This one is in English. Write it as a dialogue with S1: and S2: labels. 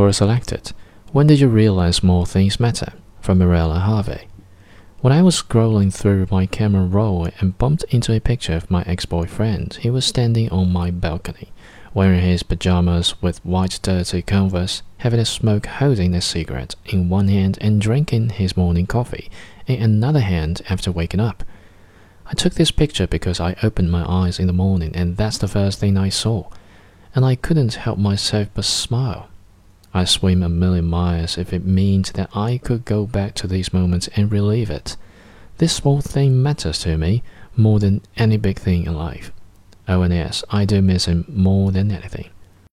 S1: Quora selected. When did you realize more things matter? From Mirella Harvey. When I was scrolling through my camera roll and bumped into a picture of my ex boyfriend, he was standing on my balcony, wearing his pajamas with white dirty converse, having a smoke, holding a cigarette in one hand and drinking his morning coffee in another hand after waking up. I took this picture because I opened my eyes in the morning and that's the first thing I saw, and I couldn't help myself but smile. I swim a million miles if it means that I could go back to these moments and relive it. This small thing matters to me more than any big thing in life. Oh, yes, I do miss him more than anything.